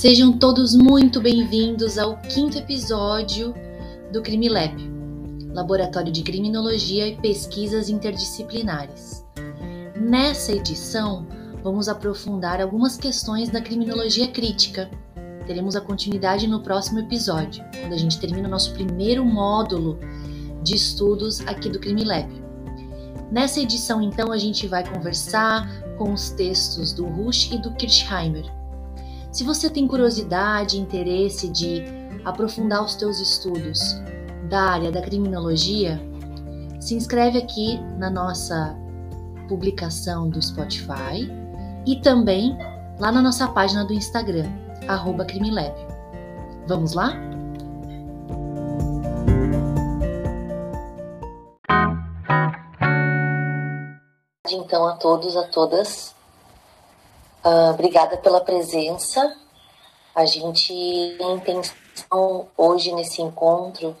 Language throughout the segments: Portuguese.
Sejam todos muito bem-vindos ao quinto episódio do Crime Lab, Laboratório de Criminologia e Pesquisas Interdisciplinares. Nessa edição, vamos aprofundar algumas questões da criminologia crítica. Teremos a continuidade no próximo episódio, quando a gente termina o nosso primeiro módulo de estudos aqui do Crime Lab. Nessa edição, então, a gente vai conversar com os textos do Rush e do Kirchheimer. Se você tem curiosidade e interesse de aprofundar os teus estudos da área da criminologia, se inscreve aqui na nossa publicação do Spotify e também lá na nossa página do Instagram, arroba Crimilab. Vamos lá? Então, a todos, a todas, uh, obrigada pela presença. A gente tem intenção hoje nesse encontro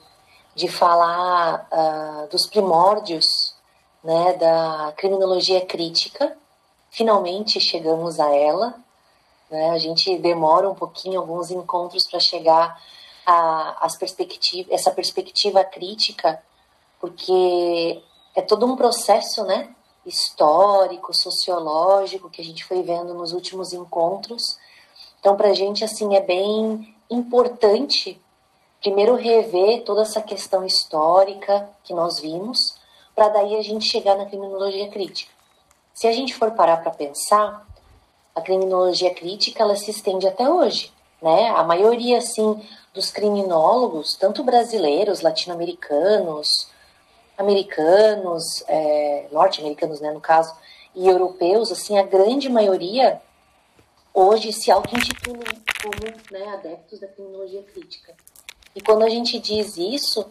de falar uh, dos primórdios né, da criminologia crítica. Finalmente chegamos a ela. Né? A gente demora um pouquinho, alguns encontros para chegar a as perspectiva, essa perspectiva crítica, porque é todo um processo, né? Histórico, sociológico que a gente foi vendo nos últimos encontros. Então, para a gente, assim, é bem importante, primeiro, rever toda essa questão histórica que nós vimos, para daí a gente chegar na criminologia crítica. Se a gente for parar para pensar, a criminologia crítica, ela se estende até hoje, né? A maioria, assim, dos criminólogos, tanto brasileiros, latino-americanos, americanos, é, norte-americanos, né, no caso, e europeus, assim, a grande maioria hoje se auto-intitulam como né, adeptos da criminologia crítica. E quando a gente diz isso,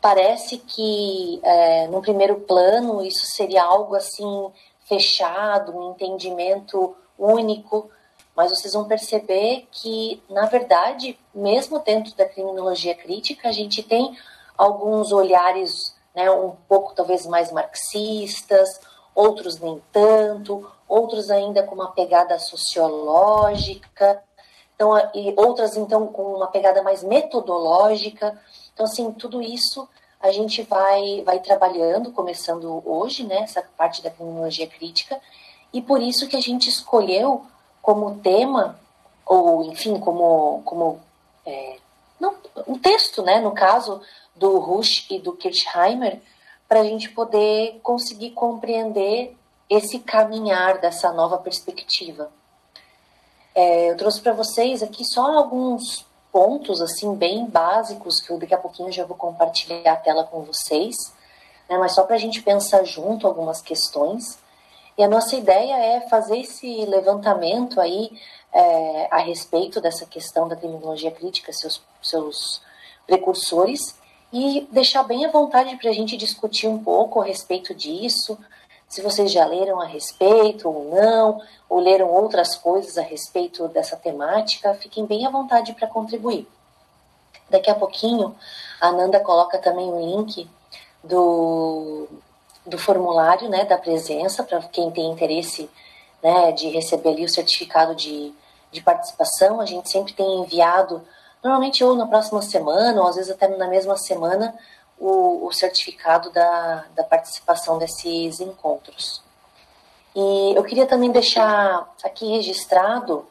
parece que, é, num primeiro plano, isso seria algo assim fechado, um entendimento único, mas vocês vão perceber que, na verdade, mesmo dentro da criminologia crítica, a gente tem alguns olhares né, um pouco talvez mais marxistas, outros nem tanto, outros ainda com uma pegada sociológica, então, e outras então com uma pegada mais metodológica. Então, assim, tudo isso a gente vai, vai trabalhando, começando hoje, né, essa parte da criminologia crítica, e por isso que a gente escolheu como tema, ou enfim, como, como é, não, um texto, né, no caso, do Rush e do Kirchheimer para a gente poder conseguir compreender esse caminhar dessa nova perspectiva. É, eu trouxe para vocês aqui só alguns pontos assim bem básicos que eu daqui a pouquinho já vou compartilhar a tela com vocês, né, mas só para a gente pensar junto algumas questões. E a nossa ideia é fazer esse levantamento aí é, a respeito dessa questão da criminologia crítica, seus, seus precursores, e deixar bem à vontade para a gente discutir um pouco a respeito disso, se vocês já leram a respeito ou não, ou leram outras coisas a respeito dessa temática, fiquem bem à vontade para contribuir. Daqui a pouquinho, a Nanda coloca também o link do, do formulário né, da presença, para quem tem interesse né, de receber ali o certificado de, de participação. A gente sempre tem enviado normalmente ou na próxima semana, ou às vezes até na mesma semana, o, o certificado da, da participação desses encontros. E eu queria também deixar aqui registrado,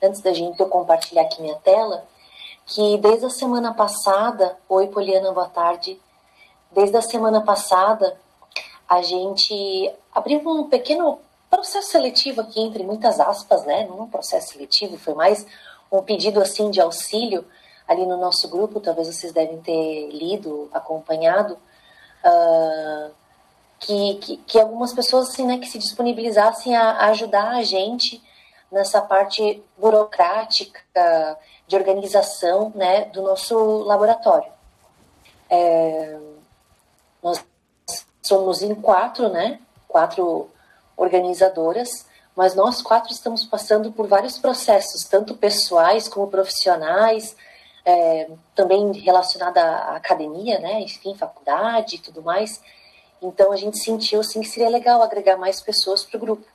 antes da gente eu compartilhar aqui minha tela, que desde a semana passada, oi Poliana, boa tarde. Desde a semana passada, a gente abriu um pequeno processo seletivo aqui, entre muitas aspas, né? Não um processo seletivo, foi mais um pedido assim de auxílio ali no nosso grupo, talvez vocês devem ter lido, acompanhado, uh, que, que, que, algumas pessoas assim, né, que se disponibilizassem a, a ajudar a gente nessa parte burocrática de organização né, do nosso laboratório. É, nós somos em quatro, né? Quatro organizadoras mas nós quatro estamos passando por vários processos, tanto pessoais como profissionais, é, também relacionada à academia, né, enfim, faculdade e tudo mais. Então a gente sentiu assim que seria legal agregar mais pessoas para o grupo,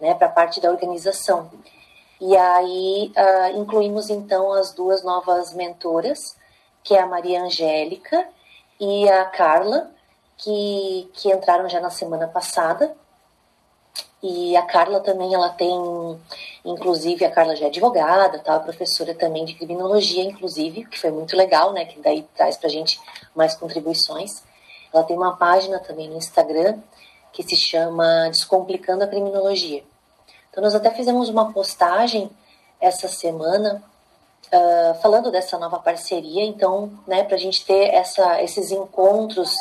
né, para a parte da organização. E aí uh, incluímos então as duas novas mentoras, que é a Maria Angélica e a Carla, que, que entraram já na semana passada. E a Carla também, ela tem, inclusive, a Carla já é advogada, tá? professora também de criminologia, inclusive, que foi muito legal, né? Que daí traz pra gente mais contribuições. Ela tem uma página também no Instagram que se chama Descomplicando a Criminologia. Então, nós até fizemos uma postagem essa semana uh, falando dessa nova parceria, então, né, para a gente ter essa, esses encontros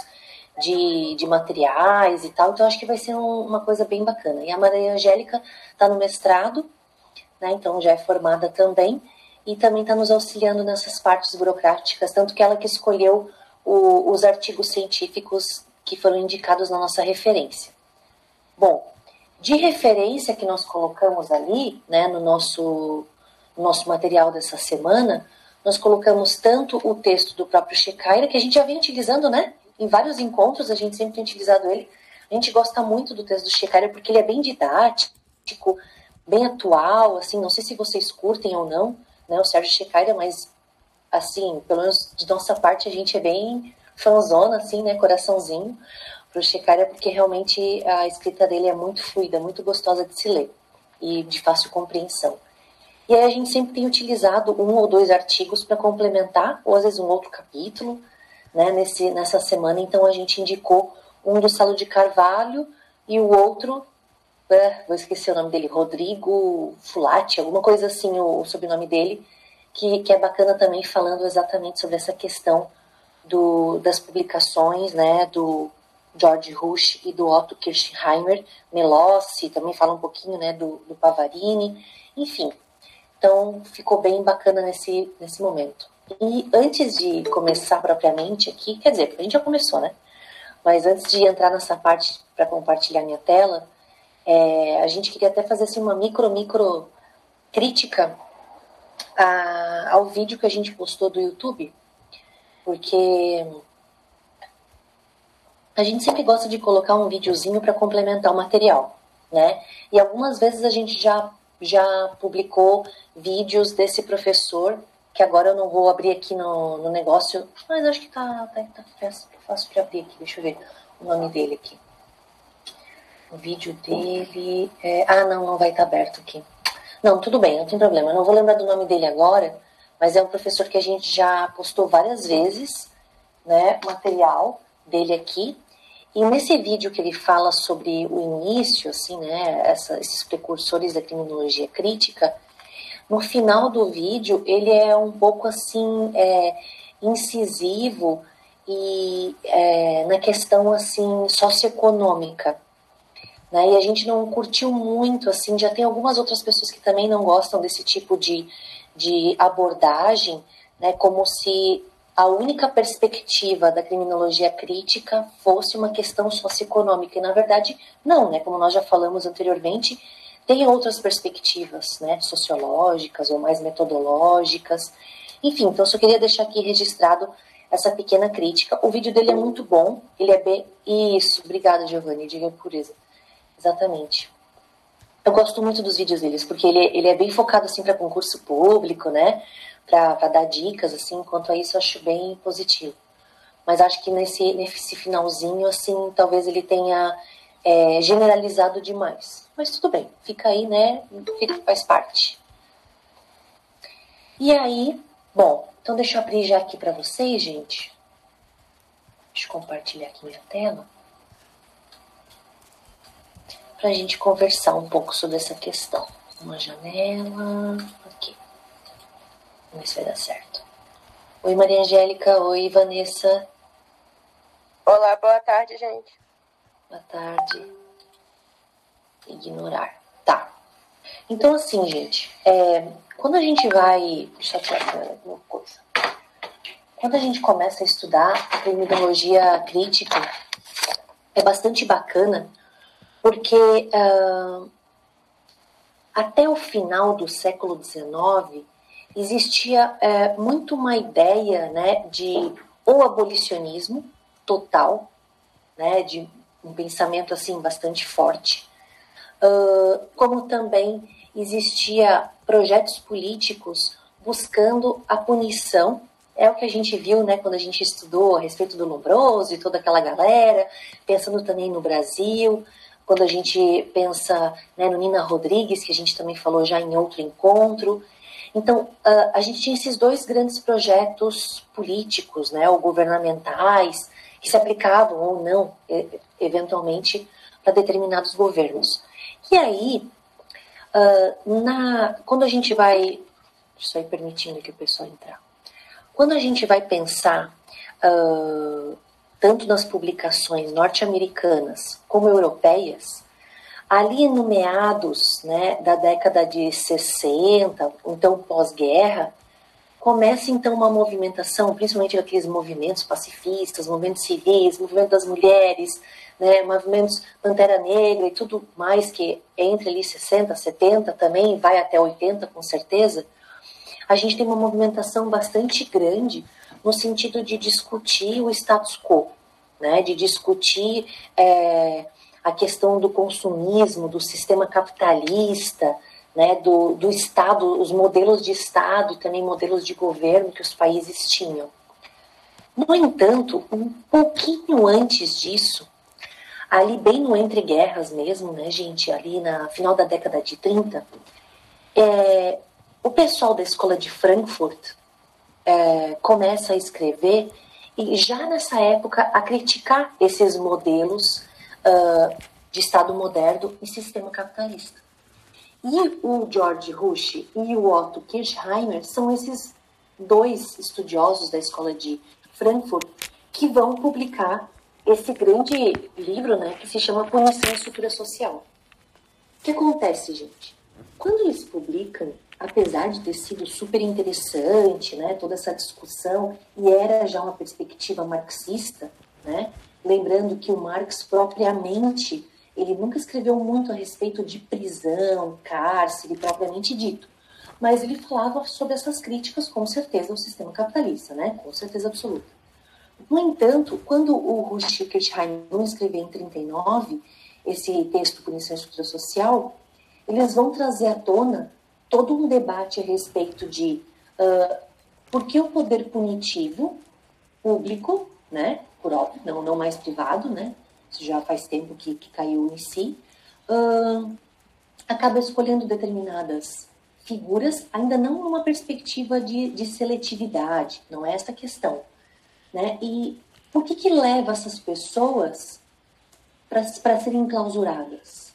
de, de materiais e tal. Então, acho que vai ser um, uma coisa bem bacana. E a Maria Angélica está no mestrado, né, então já é formada também, e também está nos auxiliando nessas partes burocráticas, tanto que ela que escolheu o, os artigos científicos que foram indicados na nossa referência. Bom, de referência que nós colocamos ali, né, no nosso, no nosso material dessa semana, nós colocamos tanto o texto do próprio Shekhara, que a gente já vem utilizando, né? Em vários encontros a gente sempre tem utilizado ele. A gente gosta muito do texto do Shekhara porque ele é bem didático, bem atual, assim, não sei se vocês curtem ou não, né, o Sérgio Shekhara, mas, assim, pelo menos de nossa parte a gente é bem fanzona, assim, né, coraçãozinho para o Shekhara, porque realmente a escrita dele é muito fluida, muito gostosa de se ler e de fácil compreensão. E aí a gente sempre tem utilizado um ou dois artigos para complementar, ou às vezes um outro capítulo, né, nesse, nessa semana. Então a gente indicou um do Salo de Carvalho e o outro, é, vou esquecer o nome dele, Rodrigo Fulati, alguma coisa assim, o, o sobrenome dele, que, que é bacana também falando exatamente sobre essa questão do, das publicações, né, do George Rush e do Otto Kirchheimer, Melossi, também fala um pouquinho, né, do, do Pavarini, enfim. Então, ficou bem bacana nesse, nesse momento. E antes de começar propriamente aqui, quer dizer, a gente já começou, né? Mas antes de entrar nessa parte para compartilhar minha tela, é, a gente queria até fazer assim, uma micro, micro crítica a, ao vídeo que a gente postou do YouTube, porque a gente sempre gosta de colocar um videozinho para complementar o material, né? E algumas vezes a gente já, já publicou vídeos desse professor, que agora eu não vou abrir aqui no, no negócio, mas acho que tá, tá, tá fácil, fácil para abrir aqui, deixa eu ver o nome dele aqui. O vídeo dele é... Ah, não, não vai estar tá aberto aqui. Não, tudo bem, não tem problema. Eu não vou lembrar do nome dele agora, mas é um professor que a gente já postou várias vezes, né, material dele aqui. E nesse vídeo que ele fala sobre o início, assim, né, essa, esses precursores da criminologia crítica, no final do vídeo ele é um pouco assim é, incisivo e é, na questão assim socioeconômica. Né? E a gente não curtiu muito, assim, já tem algumas outras pessoas que também não gostam desse tipo de, de abordagem, né? como se a única perspectiva da criminologia crítica fosse uma questão socioeconômica. E, na verdade, não, né? Como nós já falamos anteriormente, tem outras perspectivas, né? Sociológicas ou mais metodológicas. Enfim, então só queria deixar aqui registrado essa pequena crítica. O vídeo dele é muito bom, ele é bem... Isso, obrigada, Giovanni, diga isso. Exatamente. Eu gosto muito dos vídeos deles, porque ele, ele é bem focado, assim, para concurso público, né? para dar dicas, assim, quanto a isso eu acho bem positivo. Mas acho que nesse, nesse finalzinho, assim, talvez ele tenha é, generalizado demais. Mas tudo bem, fica aí, né? Fica, faz parte. E aí, bom, então deixa eu abrir já aqui para vocês, gente. Deixa eu compartilhar aqui minha tela. Para a gente conversar um pouco sobre essa questão. Uma janela, aqui. Vamos ver se vai dar certo. Oi, Maria Angélica. Oi, Vanessa. Olá, boa tarde, gente. Boa tarde. Ignorar. Tá. Então, assim, gente, é, quando a gente vai. Deixa eu tirar alguma coisa. Quando a gente começa a estudar a criminologia crítica, é bastante bacana, porque uh, até o final do século XIX, existia é, muito uma ideia né, de o abolicionismo total, né, de um pensamento assim bastante forte, uh, como também existia projetos políticos buscando a punição. É o que a gente viu, né, quando a gente estudou a respeito do Lombroso e toda aquela galera, pensando também no Brasil, quando a gente pensa né, no Nina Rodrigues, que a gente também falou já em outro encontro. Então, a gente tinha esses dois grandes projetos políticos, né, ou governamentais, que se aplicavam ou não, eventualmente, para determinados governos. E aí, na, quando a gente vai. Só permitindo que o pessoal entrar. Quando a gente vai pensar uh, tanto nas publicações norte-americanas como europeias, ali no meados né, da década de 60, então pós-guerra, começa então uma movimentação, principalmente aqueles movimentos pacifistas, movimentos civis, movimento das mulheres, né, movimentos Pantera Negra e tudo mais que entre ali 60, 70 também, vai até 80 com certeza, a gente tem uma movimentação bastante grande no sentido de discutir o status quo, né, de discutir é, a questão do consumismo, do sistema capitalista, né, do, do Estado, os modelos de Estado e também modelos de governo que os países tinham. No entanto, um pouquinho antes disso, ali bem no entre guerras mesmo, né, gente, ali na final da década de 30, é, o pessoal da escola de Frankfurt é, começa a escrever e já nessa época a criticar esses modelos uh, de Estado moderno e sistema capitalista. E o George Rush e o Otto Kirchheimer são esses dois estudiosos da escola de Frankfurt que vão publicar esse grande livro, né, que se chama Punição e Estrutura Social. O que acontece, gente? Quando eles publicam, apesar de ter sido super interessante, né, toda essa discussão, e era já uma perspectiva marxista, né, lembrando que o Marx propriamente ele nunca escreveu muito a respeito de prisão, cárcere, propriamente dito. Mas ele falava sobre essas críticas, com certeza, ao sistema capitalista, né? Com certeza absoluta. No entanto, quando o Rush Kirchheim vão escrever em 39 esse texto Punição e Estrutura Social, eles vão trazer à tona todo um debate a respeito de uh, por que o poder punitivo público, né, por óbvio, não, não mais privado, né, já faz tempo que, que caiu em si, uh, acaba escolhendo determinadas figuras, ainda não numa perspectiva de, de seletividade, não é essa a questão. Né? E por que, que leva essas pessoas para serem clausuradas?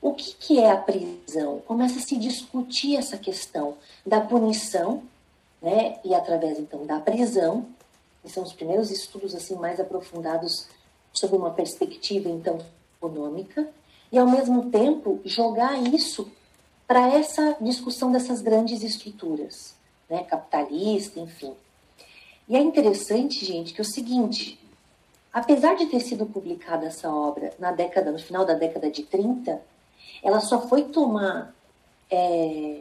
O que, que é a prisão? Começa a se discutir essa questão da punição, né? e através então da prisão, que são os primeiros estudos assim mais aprofundados sob uma perspectiva então econômica e ao mesmo tempo jogar isso para essa discussão dessas grandes estruturas, né, capitalista, enfim. E é interessante, gente, que é o seguinte, apesar de ter sido publicada essa obra na década, no final da década de 30, ela só foi tomar é,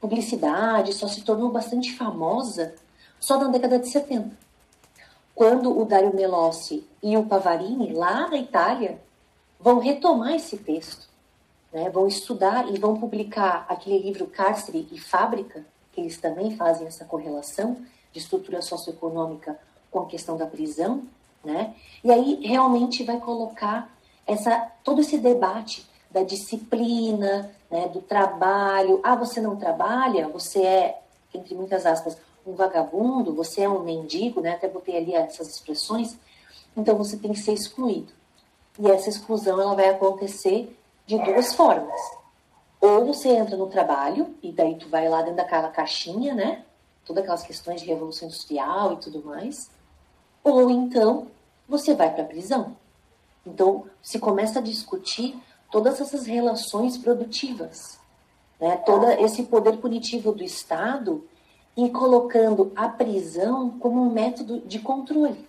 publicidade, só se tornou bastante famosa só na década de 70 quando o Dario Melossi e o Pavarini, lá na Itália, vão retomar esse texto, né? vão estudar e vão publicar aquele livro Cárcere e Fábrica, que eles também fazem essa correlação de estrutura socioeconômica com a questão da prisão, né? E aí realmente vai colocar essa todo esse debate da disciplina, né, do trabalho. Ah, você não trabalha, você é entre muitas aspas um vagabundo, você é um mendigo, né? Até botei ali essas expressões. Então você tem que ser excluído. E essa exclusão ela vai acontecer de duas formas. Ou você entra no trabalho e daí tu vai lá dentro daquela caixinha, né? Todas aquelas questões de revolução industrial e tudo mais. Ou então você vai para a prisão. Então se começa a discutir todas essas relações produtivas, né? Todo esse poder punitivo do Estado e colocando a prisão como um método de controle,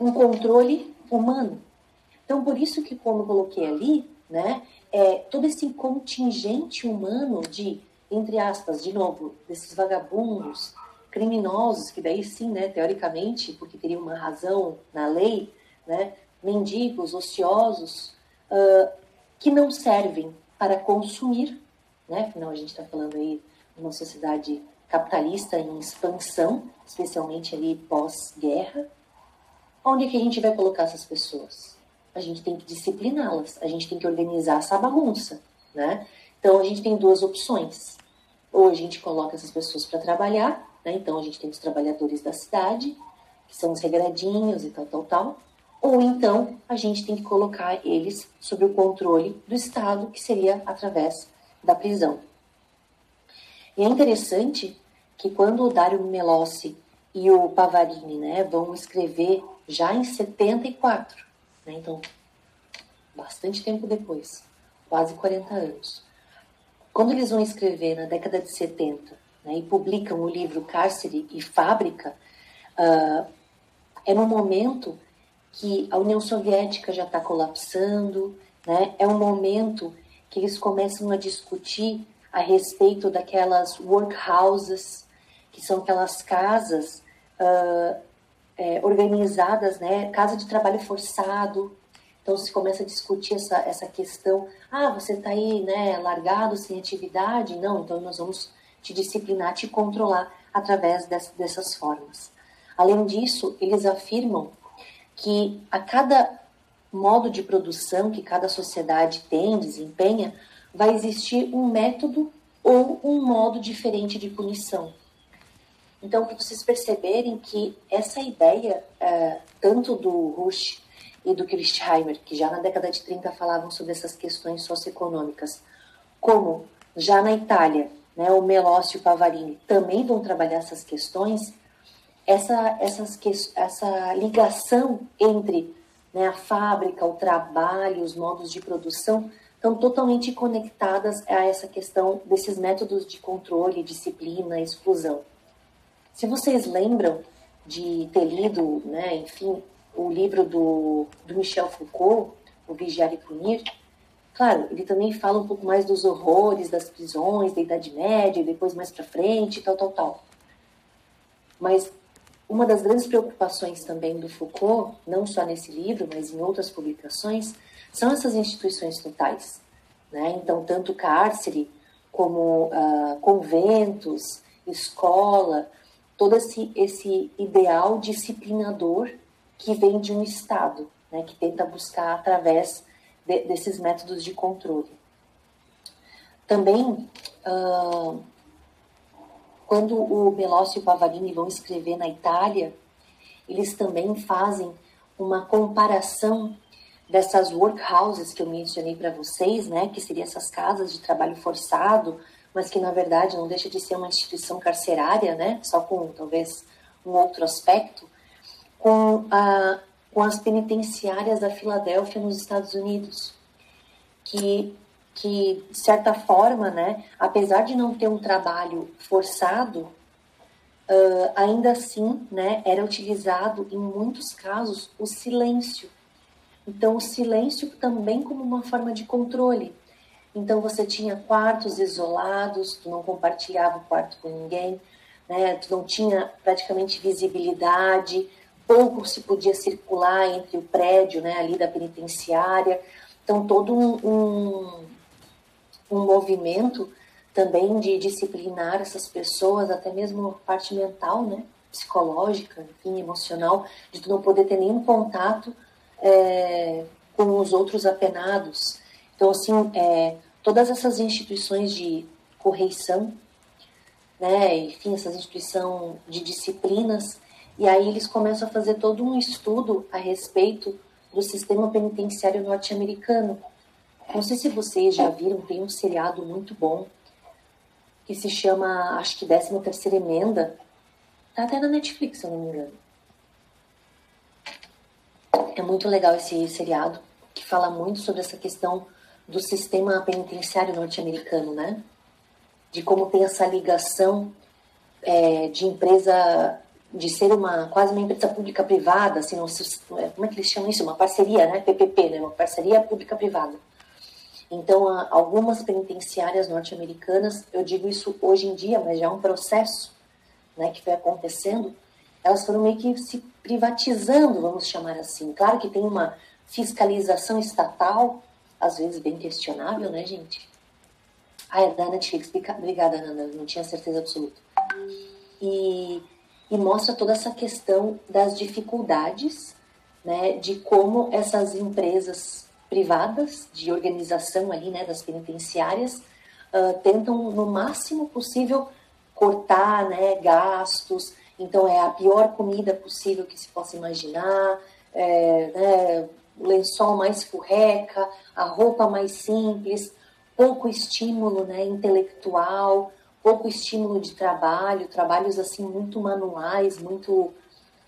um controle humano. Então, por isso que, como coloquei ali, né, é, todo esse contingente humano de, entre aspas, de novo, desses vagabundos, criminosos, que daí sim, né, teoricamente, porque teria uma razão na lei, né, mendigos, ociosos, uh, que não servem para consumir, né? Afinal, a gente está falando aí de uma sociedade capitalista em expansão, especialmente ali pós-guerra. Onde é que a gente vai colocar essas pessoas? A gente tem que discipliná-las, a gente tem que organizar essa bagunça, né? Então, a gente tem duas opções. Ou a gente coloca essas pessoas para trabalhar, né? Então, a gente tem os trabalhadores da cidade, que são os regradinhos e tal, tal, tal. Ou então, a gente tem que colocar eles sob o controle do Estado, que seria através da prisão. E é interessante que quando o Dário Melossi e o Pavarini né, vão escrever já em 74, né, então bastante tempo depois, quase 40 anos, quando eles vão escrever na década de 70 né, e publicam o livro Cárcere e Fábrica, uh, é no momento que a União Soviética já está colapsando, né, é um momento que eles começam a discutir a respeito daquelas workhouses, que são aquelas casas uh, é, organizadas, né, casa de trabalho forçado. Então se começa a discutir essa, essa questão. Ah, você está aí, né, largado, sem atividade? Não, então nós vamos te disciplinar, te controlar através dessas, dessas formas. Além disso, eles afirmam que a cada modo de produção que cada sociedade tem, desempenha, vai existir um método ou um modo diferente de punição. Então, para vocês perceberem que essa ideia, é, tanto do Rush e do Christheimer, que já na década de 30 falavam sobre essas questões socioeconômicas, como já na Itália, né, o Melossi e o Pavarini também vão trabalhar essas questões, essa, essas, essa ligação entre né, a fábrica, o trabalho, os modos de produção, estão totalmente conectadas a essa questão desses métodos de controle, disciplina, exclusão. Se vocês lembram de ter lido, né, enfim, o livro do, do Michel Foucault, O Vigiar e Punir, claro, ele também fala um pouco mais dos horrores das prisões, da Idade Média, depois mais para frente, tal, tal, tal. Mas uma das grandes preocupações também do Foucault, não só nesse livro, mas em outras publicações, são essas instituições totais. Né? Então, tanto cárcere como uh, conventos, escola, todo esse, esse ideal disciplinador que vem de um Estado, né? que tenta buscar através de, desses métodos de controle. Também, uh, quando o Melossi e o Pavarini vão escrever na Itália, eles também fazem uma comparação dessas workhouses que eu mencionei para vocês, né, que seriam essas casas de trabalho forçado, mas que na verdade não deixa de ser uma instituição carcerária, né, só com talvez um outro aspecto, com, a, com as penitenciárias da Filadélfia nos Estados Unidos, que que, de certa forma, né, apesar de não ter um trabalho forçado, uh, ainda assim né, era utilizado, em muitos casos, o silêncio. Então, o silêncio também como uma forma de controle. Então, você tinha quartos isolados, tu não compartilhava o quarto com ninguém, né, tu não tinha praticamente visibilidade, pouco se podia circular entre o prédio né, ali da penitenciária. Então, todo um, um um movimento também de disciplinar essas pessoas, até mesmo a parte mental, né? psicológica, enfim, emocional, de tu não poder ter nenhum contato é, com os outros apenados. Então, assim, é, todas essas instituições de correição, né, enfim, essas instituições de disciplinas, e aí eles começam a fazer todo um estudo a respeito do sistema penitenciário norte-americano, não sei se vocês já viram, tem um seriado muito bom que se chama, acho que 13 Terceira Emenda. Tá até na Netflix, se eu não me engano. É muito legal esse seriado, que fala muito sobre essa questão do sistema penitenciário norte-americano, né? De como tem essa ligação é, de empresa, de ser uma quase uma empresa pública privada, assim, não, como é que eles chamam isso? Uma parceria, né? PPP, né? Uma parceria pública privada então, algumas penitenciárias norte-americanas, eu digo isso hoje em dia, mas já é um processo né, que foi acontecendo, elas foram meio que se privatizando, vamos chamar assim. Claro que tem uma fiscalização estatal, às vezes bem questionável, né, gente? Ah, é da Netflix. Obrigada, Ana, não tinha certeza absoluta. E, e mostra toda essa questão das dificuldades, né, de como essas empresas privadas de organização ali, né, das penitenciárias, uh, tentam no máximo possível cortar, né, gastos. Então é a pior comida possível que se possa imaginar, é, né, o lençol mais furreca, a roupa mais simples, pouco estímulo, né, intelectual, pouco estímulo de trabalho, trabalhos assim muito manuais, muito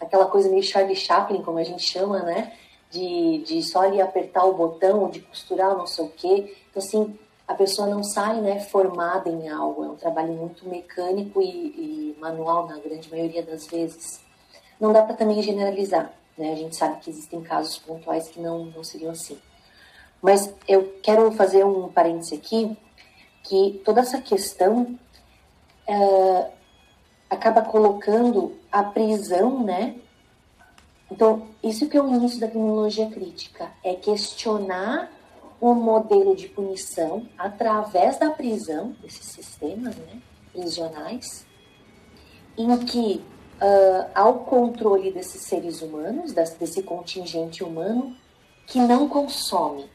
aquela coisa meio Charlie Chaplin, como a gente chama, né? de, de só ali apertar o botão, de costurar não sei o quê. Então, assim, a pessoa não sai né, formada em algo, é um trabalho muito mecânico e, e manual na grande maioria das vezes. Não dá para também generalizar, né? a gente sabe que existem casos pontuais que não, não seriam assim. Mas eu quero fazer um parêntese aqui, que toda essa questão é, acaba colocando a prisão, né, então, isso que é o início da criminologia crítica, é questionar o modelo de punição através da prisão, desses sistemas né, prisionais, em que uh, há o controle desses seres humanos, desse contingente humano, que não consome.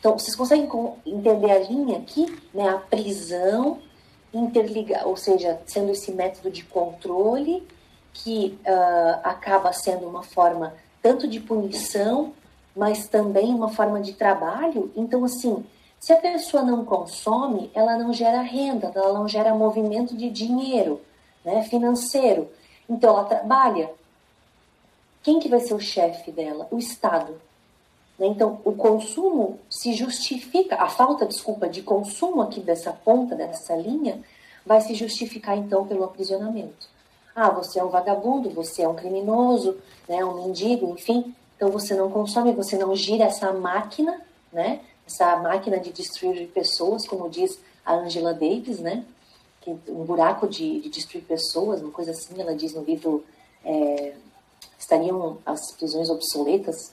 Então, vocês conseguem entender a linha aqui? Né? A prisão interligada, ou seja, sendo esse método de controle que uh, acaba sendo uma forma tanto de punição, mas também uma forma de trabalho. Então, assim, se a pessoa não consome, ela não gera renda, ela não gera movimento de dinheiro, né, financeiro. Então, ela trabalha. Quem que vai ser o chefe dela? O Estado. Né? Então, o consumo se justifica, a falta, desculpa, de consumo aqui dessa ponta, dessa linha, vai se justificar, então, pelo aprisionamento. Ah, você é um vagabundo, você é um criminoso, né, um mendigo, enfim. Então você não consome, você não gira essa máquina, né? Essa máquina de destruir pessoas, como diz a Angela Davis, né? Que um buraco de, de destruir pessoas, uma coisa assim, ela diz no livro é, estariam as prisões obsoletas,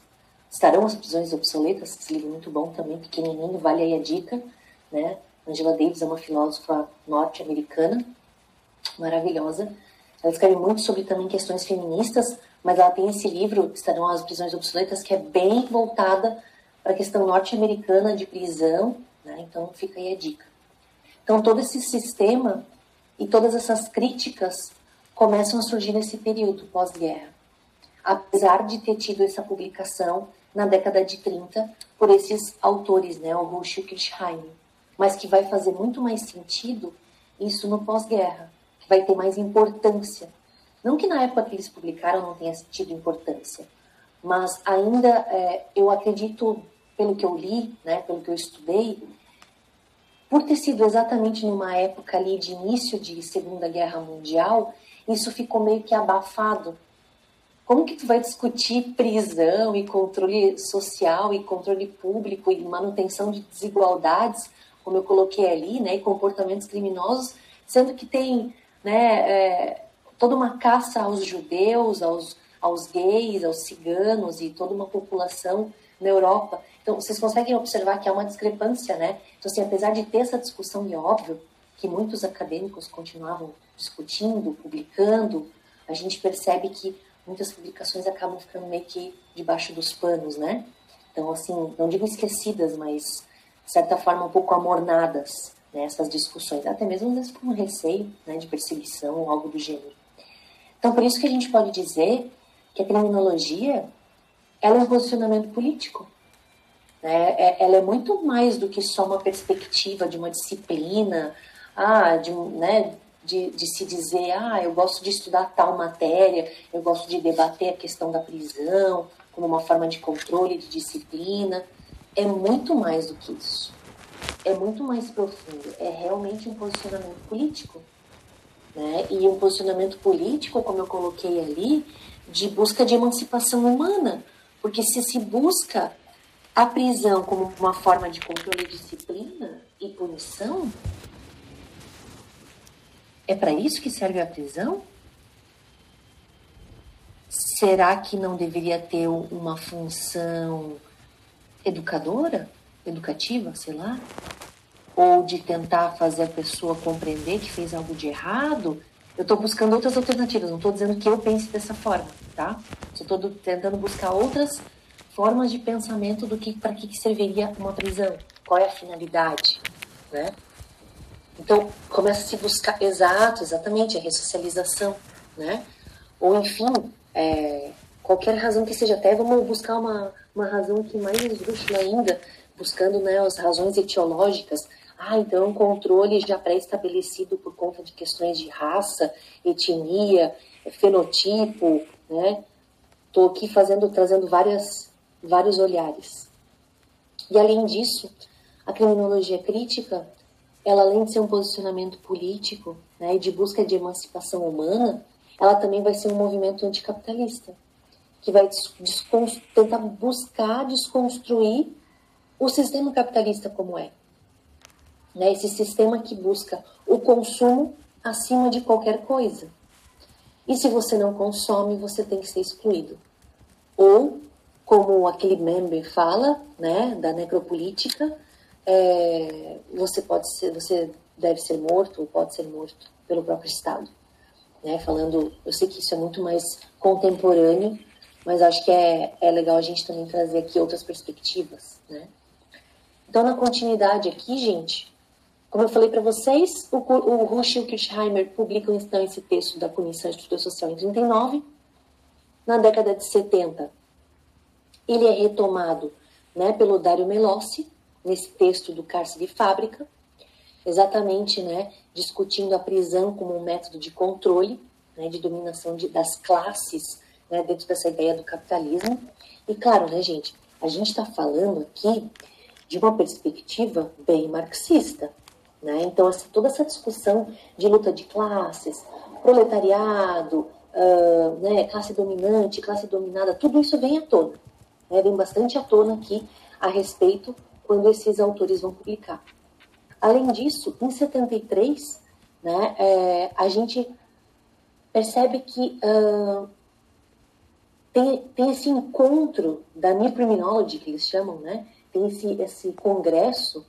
estarão as prisões obsoletas, esse livro é muito bom também, pequenininho, vale aí a dica, né? Angela Davis é uma filósofa norte-americana, maravilhosa, ela escreve muito sobre também questões feministas, mas ela tem esse livro, Estarão as Prisões Obsoletas, que é bem voltada para a questão norte-americana de prisão, né? então fica aí a dica. Então todo esse sistema e todas essas críticas começam a surgir nesse período pós-guerra. Apesar de ter tido essa publicação na década de 30 por esses autores, né, o Rush e o Kirchheim, mas que vai fazer muito mais sentido isso no pós-guerra vai ter mais importância. Não que na época que eles publicaram não tenha tido importância, mas ainda é, eu acredito, pelo que eu li, né, pelo que eu estudei, por ter sido exatamente numa época ali de início de Segunda Guerra Mundial, isso ficou meio que abafado. Como que tu vai discutir prisão e controle social e controle público e manutenção de desigualdades, como eu coloquei ali, né, e comportamentos criminosos, sendo que tem né, é, toda uma caça aos judeus, aos, aos gays, aos ciganos e toda uma população na Europa. Então, vocês conseguem observar que há uma discrepância, né? Então, assim, apesar de ter essa discussão, e óbvio que muitos acadêmicos continuavam discutindo, publicando, a gente percebe que muitas publicações acabam ficando meio que debaixo dos panos, né? Então, assim, não digo esquecidas, mas, de certa forma, um pouco amornadas nessas né, discussões, até mesmo às vezes com receio né, de perseguição ou algo do gênero. Então, por isso que a gente pode dizer que a criminologia ela é um posicionamento político. Né? É, ela é muito mais do que só uma perspectiva de uma disciplina, ah, de, né, de, de se dizer, ah, eu gosto de estudar tal matéria, eu gosto de debater a questão da prisão como uma forma de controle, de disciplina. É muito mais do que isso é muito mais profundo. É realmente um posicionamento político. Né? E um posicionamento político, como eu coloquei ali, de busca de emancipação humana. Porque se se busca a prisão como uma forma de controle, disciplina e punição, é para isso que serve a prisão? Será que não deveria ter uma função educadora? educativa, sei lá, ou de tentar fazer a pessoa compreender que fez algo de errado, eu estou buscando outras alternativas. Não estou dizendo que eu pense dessa forma, tá? Só estou tentando buscar outras formas de pensamento do que para que, que serviria uma prisão, qual é a finalidade, né? Então começa a se buscar, exato, exatamente a ressocialização, né? Ou enfim, é, qualquer razão que seja, até vamos buscar uma, uma razão que mais esdrúxula ainda, buscando né, as razões etiológicas. Ah, então é um controle já pré-estabelecido por conta de questões de raça, etnia, fenotipo, né? Estou aqui fazendo, trazendo várias, vários olhares. E além disso, a criminologia crítica, ela além de ser um posicionamento político né, e de busca de emancipação humana, ela também vai ser um movimento anticapitalista que vai tentar buscar desconstruir o sistema capitalista como é. Né? Esse sistema que busca o consumo acima de qualquer coisa. E se você não consome, você tem que ser excluído. Ou, como aquele member fala, né, da necropolítica, é, você pode ser, você deve ser morto ou pode ser morto pelo próprio Estado. Né? Falando, eu sei que isso é muito mais contemporâneo, mas acho que é, é legal a gente também trazer aqui outras perspectivas, né? Então, na continuidade aqui, gente, como eu falei para vocês, o, o Rush e o Kirchheimer publicam então esse texto da e Estrutura Social em 39. Na década de 70, ele é retomado né, pelo Dário Melossi, nesse texto do Cárcere de Fábrica, exatamente né, discutindo a prisão como um método de controle, né, de dominação de, das classes né, dentro dessa ideia do capitalismo. E claro, né, gente, a gente está falando aqui de uma perspectiva bem marxista. Né? Então, assim, toda essa discussão de luta de classes, proletariado, uh, né, classe dominante, classe dominada, tudo isso vem à tona. Né? Vem bastante à tona aqui a respeito quando esses autores vão publicar. Além disso, em 73, né, é, a gente percebe que uh, tem, tem esse encontro da New Criminology, que eles chamam, né? Tem esse, esse congresso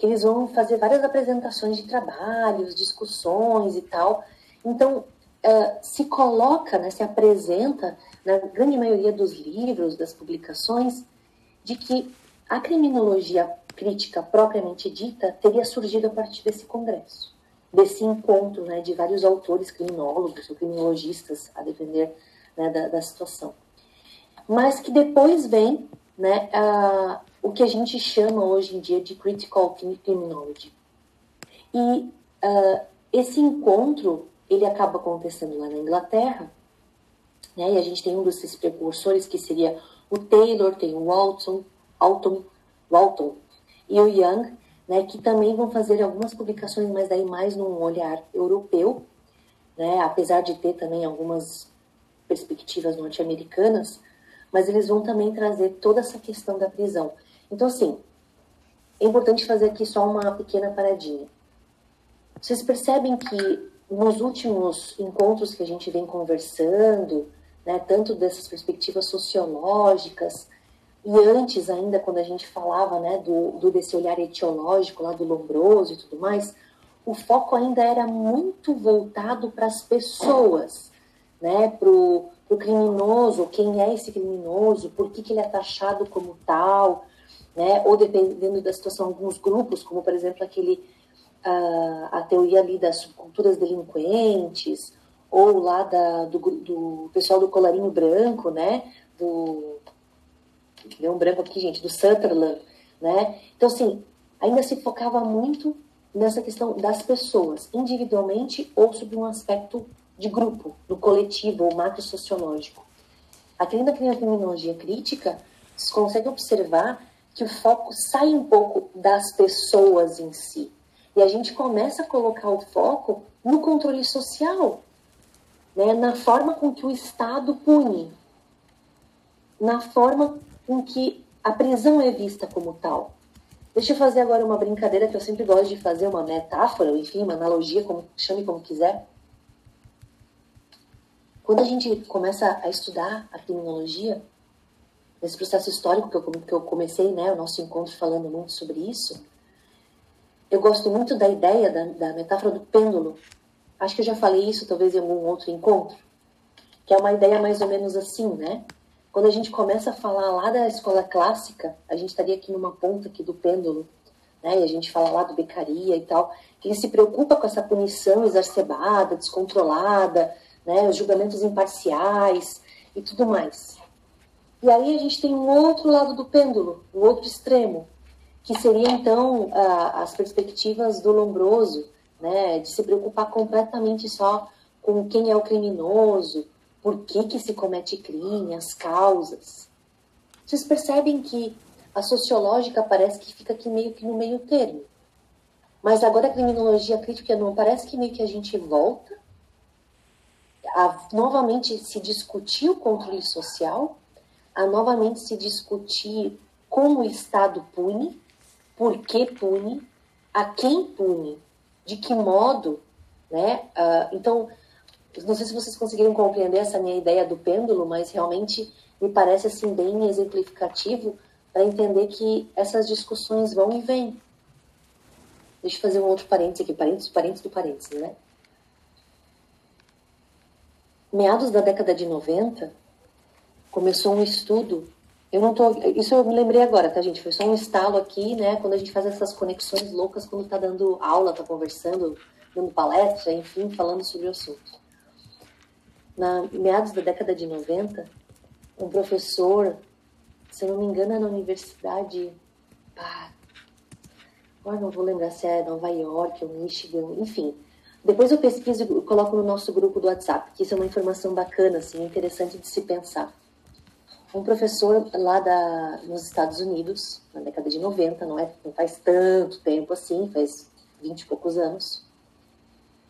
que eles vão fazer várias apresentações de trabalhos, discussões e tal. Então, uh, se coloca, né, se apresenta, na grande maioria dos livros, das publicações, de que a criminologia crítica propriamente dita teria surgido a partir desse congresso, desse encontro né, de vários autores criminólogos ou criminologistas a defender né, da, da, situação. Mas que depois vem né, a, o que a gente chama hoje em dia de critical criminology. E uh, esse encontro ele acaba acontecendo lá na Inglaterra, né, e a gente tem um desses precursores que seria o Taylor, tem o Walton, Walton, Walton e o Young, né, que também vão fazer algumas publicações, mas daí mais num olhar europeu, né, apesar de ter também algumas perspectivas norte-americanas, mas eles vão também trazer toda essa questão da prisão. Então, assim, é importante fazer aqui só uma pequena paradinha. Vocês percebem que nos últimos encontros que a gente vem conversando, né, tanto dessas perspectivas sociológicas, e antes ainda, quando a gente falava né, do, do desse olhar etiológico lá do Lombroso e tudo mais, o foco ainda era muito voltado para as pessoas, né, para o criminoso, quem é esse criminoso, por que, que ele é taxado como tal, né, ou dependendo da situação, alguns grupos, como por exemplo aquele, uh, a teoria ali das subculturas delinquentes, ou lá da, do, do pessoal do colarinho branco, né, do, deu um branco aqui, gente, do Sutherland, né, então assim, ainda se focava muito nessa questão das pessoas, individualmente ou sob um aspecto de grupo, no coletivo ou macro sociológico. Aqui na criminologia crítica, você consegue observar que o foco sai um pouco das pessoas em si. E a gente começa a colocar o foco no controle social, né? na forma com que o Estado pune, na forma com que a prisão é vista como tal. Deixa eu fazer agora uma brincadeira que eu sempre gosto de fazer, uma metáfora, enfim, uma analogia, como chame como quiser. Quando a gente começa a estudar a criminologia, nesse processo histórico que eu, que eu comecei, né, o nosso encontro falando muito sobre isso, eu gosto muito da ideia da, da metáfora do pêndulo. Acho que eu já falei isso talvez em algum outro encontro, que é uma ideia mais ou menos assim, né? Quando a gente começa a falar lá da escola clássica, a gente estaria aqui numa ponta aqui do pêndulo, né? E a gente fala lá do Becaria e tal, que ele se preocupa com essa punição exacerbada, descontrolada, né? Os julgamentos imparciais e tudo mais. E aí a gente tem um outro lado do pêndulo, um outro extremo, que seria então as perspectivas do Lombroso, né, de se preocupar completamente só com quem é o criminoso, por que, que se comete crime, as causas. Vocês percebem que a sociológica parece que fica aqui meio que no meio termo. Mas agora a criminologia crítica não parece que meio que a gente volta a novamente se discutir o controle social, a novamente se discutir como o Estado pune, por que pune, a quem pune, de que modo, né? Uh, então, não sei se vocês conseguiram compreender essa minha ideia do pêndulo, mas realmente me parece assim bem exemplificativo para entender que essas discussões vão e vêm. Deixa eu fazer um outro parênteses aqui, parênteses, parênteses do parênteses, né? Meados da década de 90, começou um estudo. Eu não tô, isso eu me lembrei agora, tá, gente? Foi só um estalo aqui, né? Quando a gente faz essas conexões loucas, quando tá dando aula, tá conversando, dando palestra, enfim, falando sobre o assunto. Na meados da década de 90, um professor, se eu não me engano, é na universidade, pá, agora não vou lembrar se é Nova York ou Michigan, enfim. Depois eu pesquiso e coloco no nosso grupo do WhatsApp, que isso é uma informação bacana, assim, interessante de se pensar um professor lá da, nos Estados Unidos, na década de 90, não, é, não faz tanto tempo assim, faz 20 e poucos anos,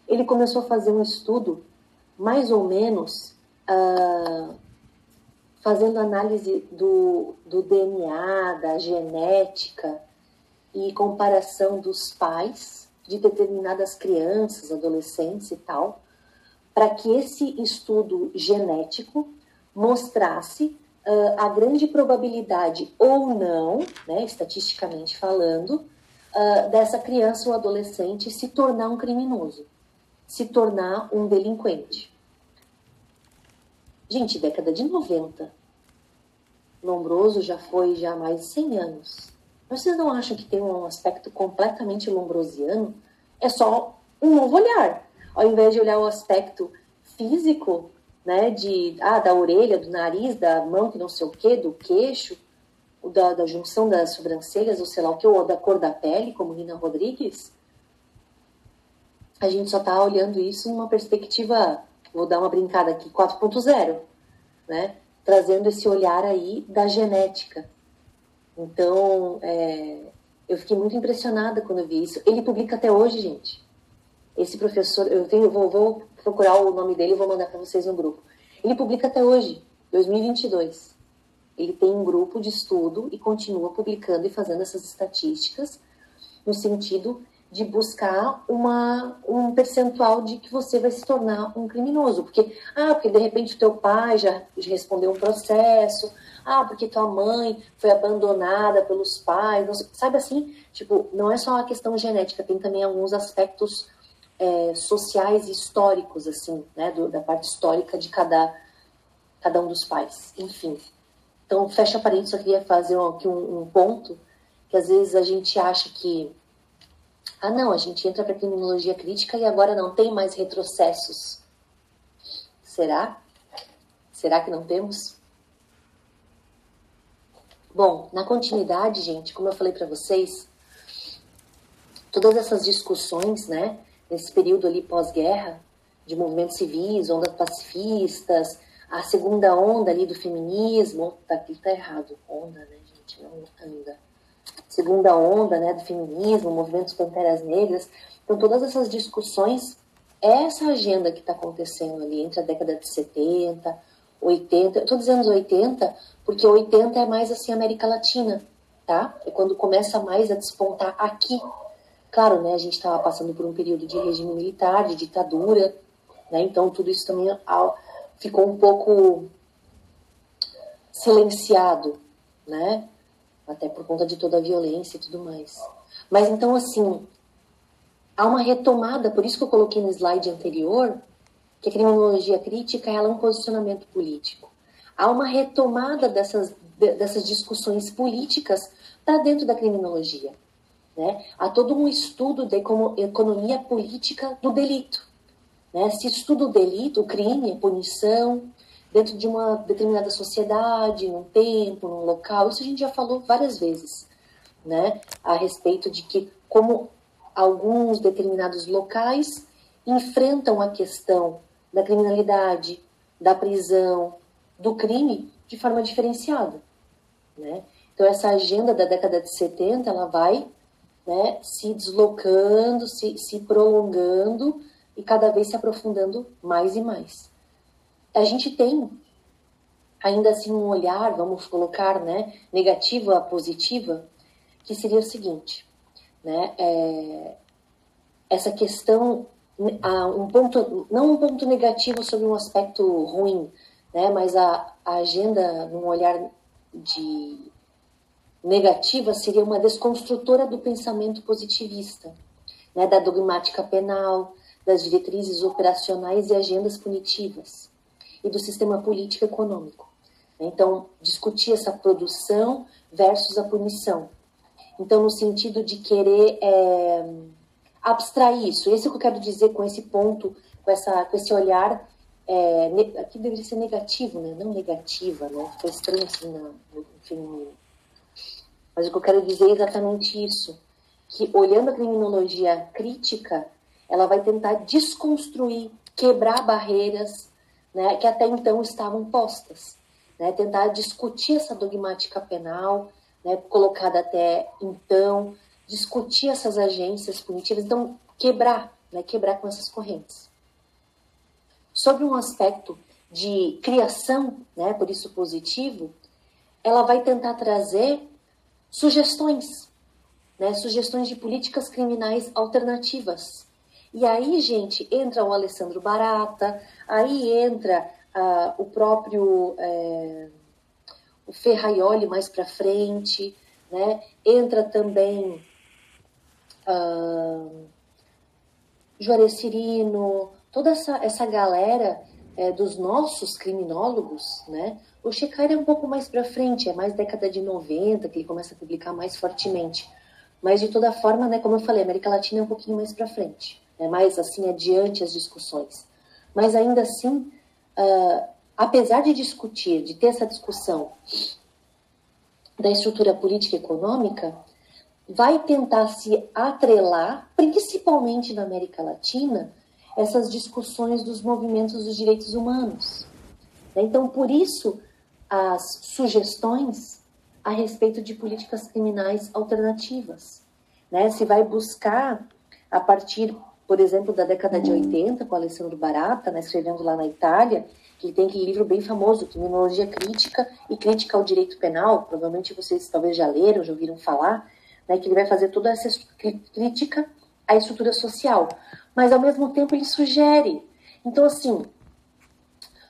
ele começou a fazer um estudo, mais ou menos, uh, fazendo análise do, do DNA, da genética e comparação dos pais de determinadas crianças, adolescentes e tal, para que esse estudo genético mostrasse uh, a grande probabilidade ou não, né, estatisticamente falando, uh, dessa criança ou adolescente se tornar um criminoso, se tornar um delinquente. Gente, década de 90. Lombroso já foi já há mais de 100 anos. Vocês não acham que tem um aspecto completamente lombrosiano? É só um novo olhar. Ao invés de olhar o aspecto físico, né, de, ah, da orelha, do nariz, da mão, que não sei o quê, do queixo, da, da junção das sobrancelhas, ou sei lá o que, ou da cor da pele, como Rina Rodrigues, a gente só está olhando isso numa perspectiva, vou dar uma brincada aqui, 4.0, né? Trazendo esse olhar aí da genética. Então, é, eu fiquei muito impressionada quando eu vi isso. Ele publica até hoje, gente. Esse professor, eu tenho, vou, vou procurar o nome dele e vou mandar para vocês no grupo. Ele publica até hoje, 2022. Ele tem um grupo de estudo e continua publicando e fazendo essas estatísticas no sentido de buscar uma, um percentual de que você vai se tornar um criminoso. Porque, ah, porque de repente o teu pai já respondeu um processo, ah, porque tua mãe foi abandonada pelos pais, sabe assim? Tipo, não é só a questão genética, tem também alguns aspectos é, sociais e históricos, assim, né, do, da parte histórica de cada, cada um dos pais, enfim. Então, fecha parênteses, só queria fazer aqui um, um ponto, que às vezes a gente acha que, ah, não, a gente entra para criminologia crítica e agora não tem mais retrocessos. Será? Será que não temos? Bom, na continuidade, gente, como eu falei para vocês, todas essas discussões, né, nesse período ali pós-guerra, de movimentos civis, ondas pacifistas, a segunda onda ali do feminismo, tá aqui tá errado, onda, né, gente, não anda. Segunda onda, né, do feminismo, movimentos panteras negras. Então todas essas discussões, é essa agenda que está acontecendo ali entre a década de 70, 80, eu tô dizendo 80 porque 80 é mais assim América Latina, tá? É quando começa mais a despontar aqui Claro, né, a gente estava passando por um período de regime militar, de ditadura, né, então tudo isso também ficou um pouco silenciado, né, até por conta de toda a violência e tudo mais. Mas então, assim, há uma retomada, por isso que eu coloquei no slide anterior, que a criminologia crítica ela é um posicionamento político. Há uma retomada dessas, dessas discussões políticas para dentro da criminologia. Né? Há todo um estudo de economia política do delito. Né? Se estuda o delito, o crime, a punição, dentro de uma determinada sociedade, num tempo, num local, isso a gente já falou várias vezes, né? a respeito de que como alguns determinados locais enfrentam a questão da criminalidade, da prisão, do crime de forma diferenciada. Né? Então, essa agenda da década de 70 ela vai né, se deslocando, se, se prolongando e cada vez se aprofundando mais e mais. A gente tem ainda assim um olhar, vamos colocar, né, negativo a positiva, que seria o seguinte, né, é, essa questão, um ponto, não um ponto negativo sobre um aspecto ruim, né, mas a, a agenda num olhar de negativa seria uma desconstrutora do pensamento positivista, né, da dogmática penal, das diretrizes operacionais e agendas punitivas e do sistema político econômico. Então, discutir essa produção versus a punição. Então, no sentido de querer é, abstrair isso. Esse é o que eu quero dizer com esse ponto, com, essa, com esse olhar, é, aqui deveria ser negativo, né? não negativa, né? Ficou estranho assim no, no feminino. Mas o que eu quero dizer é exatamente isso, que olhando a criminologia crítica, ela vai tentar desconstruir, quebrar barreiras né, que até então estavam postas, né, tentar discutir essa dogmática penal, né, colocada até então, discutir essas agências punitivas, então quebrar, né, quebrar com essas correntes. Sobre um aspecto de criação, né, por isso positivo, ela vai tentar trazer sugestões, né, sugestões de políticas criminais alternativas. E aí, gente, entra o Alessandro Barata, aí entra uh, o próprio é, o Ferraioli mais para frente, né? entra também uh, Juarez Cirino, toda essa, essa galera é, dos nossos criminólogos, né? O Shekai é um pouco mais para frente, é mais década de 90 que ele começa a publicar mais fortemente. Mas de toda forma, né, como eu falei, a América Latina é um pouquinho mais para frente, é mais assim adiante as discussões. Mas ainda assim, uh, apesar de discutir, de ter essa discussão da estrutura política e econômica, vai tentar se atrelar, principalmente na América Latina, essas discussões dos movimentos dos direitos humanos. Então, por isso, as sugestões a respeito de políticas criminais alternativas. Né? Se vai buscar, a partir, por exemplo, da década de 80, com Alessandro Barata, né, escrevendo lá na Itália, que tem aquele livro bem famoso, Criminologia Crítica e Crítica ao Direito Penal, provavelmente vocês talvez já leram, já ouviram falar, né, que ele vai fazer toda essa crítica à estrutura social, mas ao mesmo tempo ele sugere. Então, assim,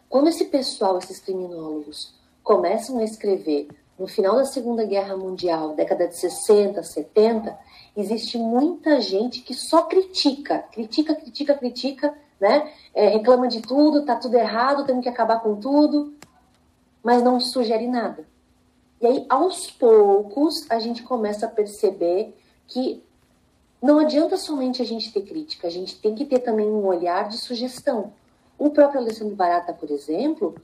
quando esse pessoal, esses criminólogos, começam a escrever no final da Segunda Guerra Mundial, década de 60, 70, existe muita gente que só critica, critica, critica, critica, né? É, reclama de tudo, tá tudo errado, temos que acabar com tudo, mas não sugere nada. E aí, aos poucos, a gente começa a perceber que não adianta somente a gente ter crítica, a gente tem que ter também um olhar de sugestão. O próprio Alessandro Barata, por exemplo,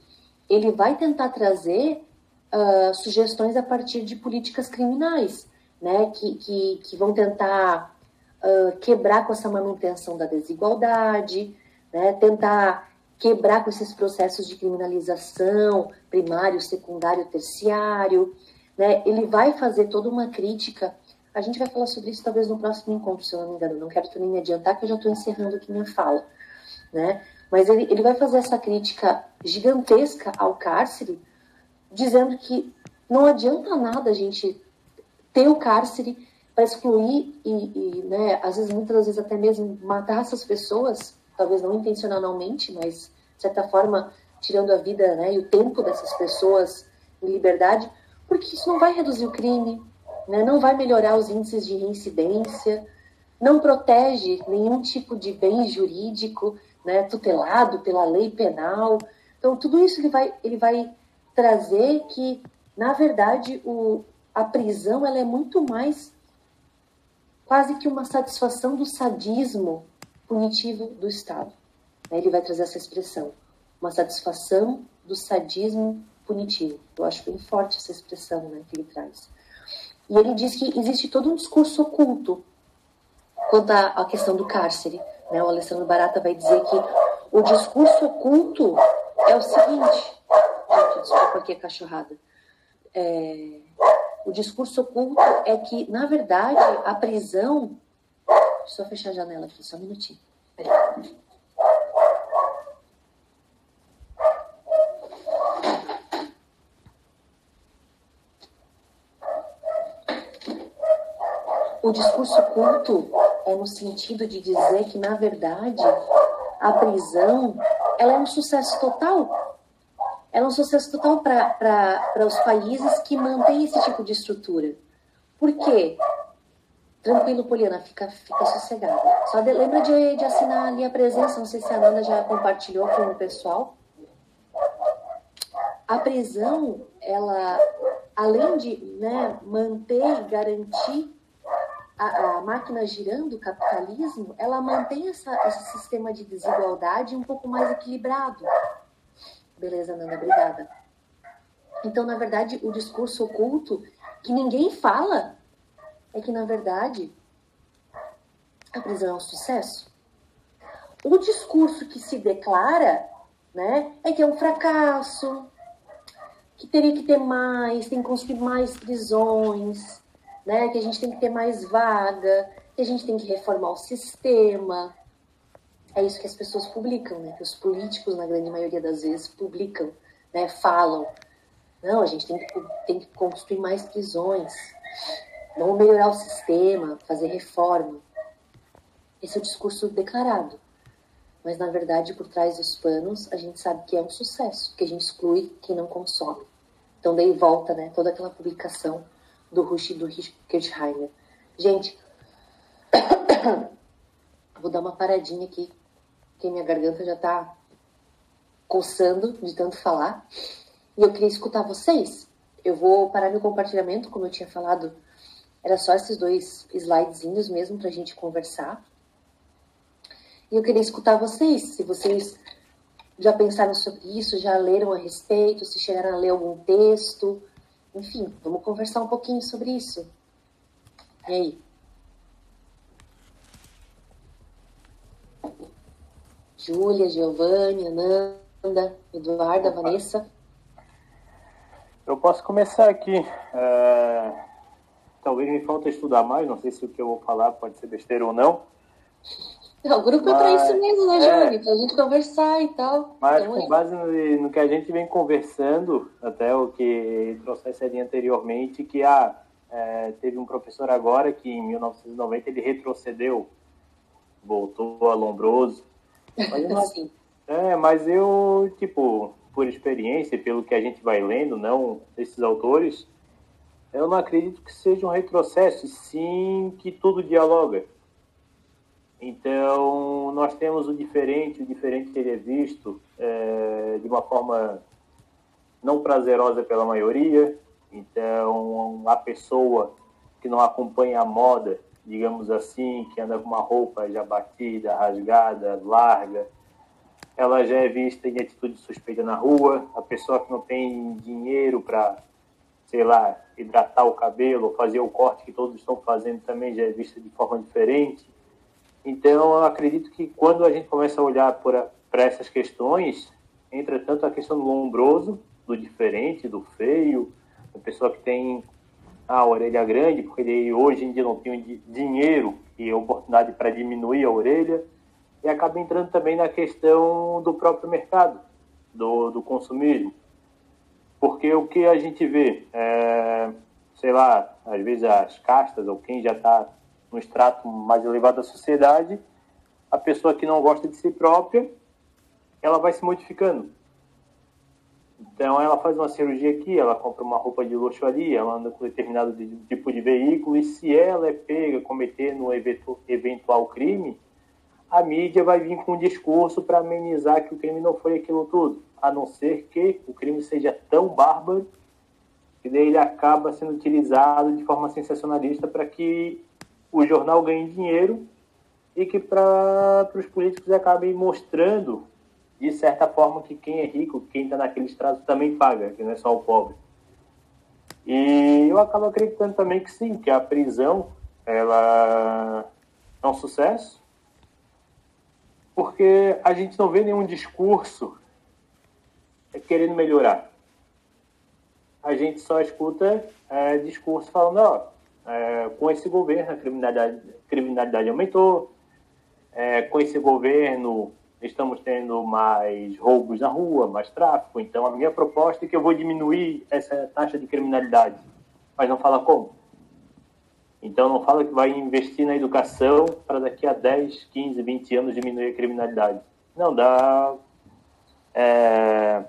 ele vai tentar trazer uh, sugestões a partir de políticas criminais, né, que, que, que vão tentar uh, quebrar com essa manutenção da desigualdade, né, tentar quebrar com esses processos de criminalização primário, secundário, terciário. Né, ele vai fazer toda uma crítica. A gente vai falar sobre isso talvez no próximo encontro, se eu não me engano. Não quero também me adiantar, que eu já estou encerrando aqui minha fala. Né? Mas ele, ele vai fazer essa crítica gigantesca ao cárcere, dizendo que não adianta nada a gente ter o cárcere para excluir e, e, né, às vezes, muitas vezes até mesmo matar essas pessoas, talvez não intencionalmente, mas de certa forma tirando a vida né, e o tempo dessas pessoas em liberdade, porque isso não vai reduzir o crime, né, não vai melhorar os índices de reincidência, não protege nenhum tipo de bem jurídico, né, tutelado pela lei penal. Então, tudo isso ele vai, ele vai trazer que, na verdade, o, a prisão ela é muito mais quase que uma satisfação do sadismo punitivo do Estado. Ele vai trazer essa expressão, uma satisfação do sadismo punitivo. Eu acho bem forte essa expressão né, que ele traz. E ele diz que existe todo um discurso oculto quanto à, questão do cárcere. Né? O Alessandro Barata vai dizer que o discurso oculto é o seguinte. Gente, desculpa aqui a cachorrada. É, o discurso oculto é que, na verdade, a prisão. Deixa eu fechar a janela aqui, só um minutinho. O discurso oculto é no sentido de dizer que, na verdade, a prisão ela é um sucesso total. Ela é um sucesso total para os países que mantêm esse tipo de estrutura. Por quê? Tranquilo, Poliana, fica, fica sossegada. Só de, lembra de, de assinar ali a presença, não sei se a Nanda já compartilhou com o pessoal. A prisão, ela, além de né, manter e garantir a, a, máquina girando, o capitalismo, ela mantém essa, esse sistema de desigualdade um pouco mais equilibrado. Beleza, Nanda, obrigada. Então, na verdade, o discurso oculto que ninguém fala é que, na verdade, a prisão é um sucesso. O discurso que se declara né, é que é um fracasso, que teria que ter mais, tem que construir mais prisões, né? Que a gente tem que ter mais vaga, que a gente tem que reformar o sistema. É isso que as pessoas publicam, né? Que os políticos, na grande maioria das vezes, publicam, né? Falam. Não, a gente tem que, tem que construir mais prisões. Vamos melhorar o sistema, fazer reforma. Esse é o discurso declarado. Mas, na verdade, por trás dos panos, a gente sabe que é um sucesso, que a gente exclui quem não consome. Então, daí volta né, toda aquela publicação do Rush e do Kirchheimer. Gente, vou dar uma paradinha aqui, porque minha garganta já tá coçando de tanto falar. E eu queria escutar vocês. Eu vou parar meu compartilhamento, como eu tinha falado. Era só esses dois slidezinhos mesmo pra gente conversar. E eu queria escutar vocês, se vocês já pensaram sobre isso, já leram a respeito, se chegaram a ler algum texto, enfim, vamos conversar um pouquinho sobre isso. E aí? Júlia, Giovanni, Ananda, Eduarda, Vanessa. Eu posso começar aqui. É... Talvez me falta estudar mais, não sei se o que eu vou falar pode ser besteira ou não. Não, o grupo mas, é para isso mesmo, né, Júlio? É, para a gente conversar e tal. Mas então, com é base no, no, que a gente vem conversando, até o que trouxe ali anteriormente, que ah, é, teve um professor agora que em 1990 ele retrocedeu, voltou a Lombroso. Mas, Sim. É, mas eu, tipo, por experiência, pelo que a gente vai lendo, não esses autores, eu não acredito que seja um retrocesso, sim que tudo dialoga então, nós temos o diferente, o diferente ele é visto é, de uma forma não prazerosa pela maioria. Então, a pessoa que não acompanha a moda, digamos assim, que anda com uma roupa já batida, rasgada, larga, ela já é vista em atitude suspeita na rua. A pessoa que não tem dinheiro para, sei lá, hidratar o cabelo, fazer o corte que todos estão fazendo também já é vista de forma diferente. Então, eu acredito que quando a gente começa a olhar para essas questões, entra tanto a questão do lombroso, do diferente, do feio, da pessoa que tem a orelha grande, porque ele hoje em dia não tem dinheiro e oportunidade para diminuir a orelha, e acaba entrando também na questão do próprio mercado, do, do consumismo. Porque o que a gente vê, é, sei lá, às vezes as castas, ou quem já está no extrato mais elevado da sociedade, a pessoa que não gosta de si própria, ela vai se modificando. Então ela faz uma cirurgia aqui, ela compra uma roupa de luxo ali, ela anda com determinado tipo de veículo, e se ela é pega cometendo um eventual crime, a mídia vai vir com um discurso para amenizar que o crime não foi aquilo tudo, a não ser que o crime seja tão bárbaro que daí ele acaba sendo utilizado de forma sensacionalista para que o jornal ganhe dinheiro e que para os políticos acabem mostrando de certa forma que quem é rico, quem está naquele estrato também paga, que não é só o pobre. E eu acabo acreditando também que sim, que a prisão ela é um sucesso, porque a gente não vê nenhum discurso querendo melhorar. A gente só escuta é, discurso falando, ó, é, com esse governo a criminalidade, criminalidade aumentou, é, com esse governo estamos tendo mais roubos na rua, mais tráfico. Então, a minha proposta é que eu vou diminuir essa taxa de criminalidade. Mas não fala como. Então, não fala que vai investir na educação para daqui a 10, 15, 20 anos diminuir a criminalidade. Não, dá. É...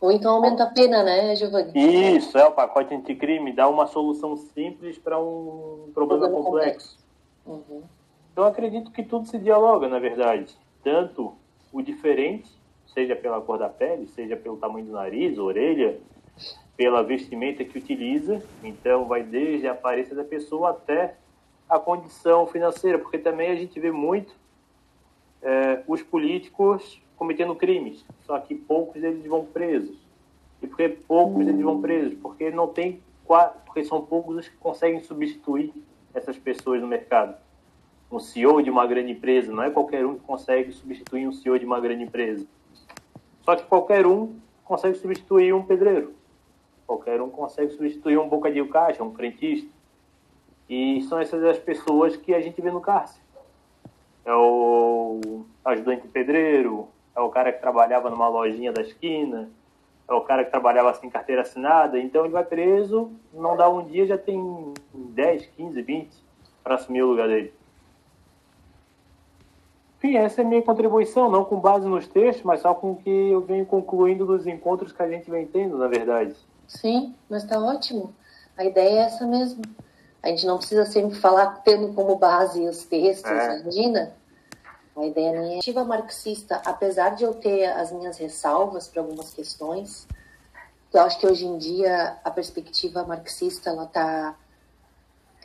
Ou então aumenta a pena, né, Giovanni? Isso, é o pacote anticrime, dá uma solução simples para um problema, problema complexo. complexo. Uhum. Então, acredito que tudo se dialoga, na verdade tanto o diferente, seja pela cor da pele, seja pelo tamanho do nariz, orelha, pela vestimenta que utiliza. Então, vai desde a aparência da pessoa até a condição financeira, porque também a gente vê muito é, os políticos cometendo crimes, só que poucos eles vão presos. E por que poucos eles vão presos? Porque não tem porque são poucos os que conseguem substituir essas pessoas no mercado um CEO de uma grande empresa. Não é qualquer um que consegue substituir um CEO de uma grande empresa. Só que qualquer um consegue substituir um pedreiro. Qualquer um consegue substituir um boca de caixa, um frentista. E são essas as pessoas que a gente vê no cárcere. É o ajudante pedreiro, é o cara que trabalhava numa lojinha da esquina, é o cara que trabalhava sem carteira assinada. Então ele vai preso, não dá um dia, já tem 10, 15, 20 para assumir o lugar dele. Enfim, essa é a minha contribuição, não com base nos textos, mas só com o que eu venho concluindo dos encontros que a gente vem tendo, na verdade. Sim, mas está ótimo. A ideia é essa mesmo. A gente não precisa sempre falar tendo como base os textos, é. imagina? A ideia nem é ativa marxista, apesar de eu ter as minhas ressalvas para algumas questões, eu acho que hoje em dia a perspectiva marxista ela está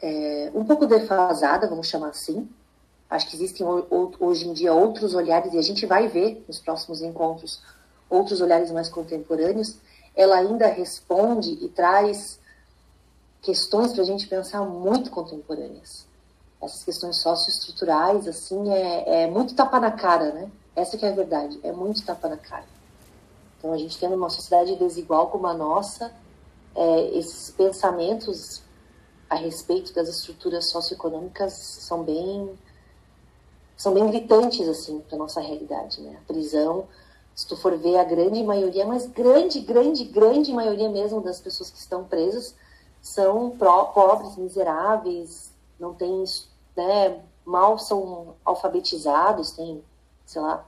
é, um pouco defasada, vamos chamar assim, Acho que existem hoje em dia outros olhares, e a gente vai ver nos próximos encontros outros olhares mais contemporâneos. Ela ainda responde e traz questões para a gente pensar muito contemporâneas. Essas questões socioestruturais, assim, é, é muito tapa na cara, né? Essa que é a verdade, é muito tapa na cara. Então, a gente tendo uma sociedade desigual como a nossa, é, esses pensamentos a respeito das estruturas socioeconômicas são bem são bem gritantes assim para nossa realidade, né? A prisão, se tu for ver a grande maioria, mas grande, grande, grande maioria mesmo das pessoas que estão presas são pró, pobres, miseráveis, não têm, né, mal são alfabetizados, tem, sei lá,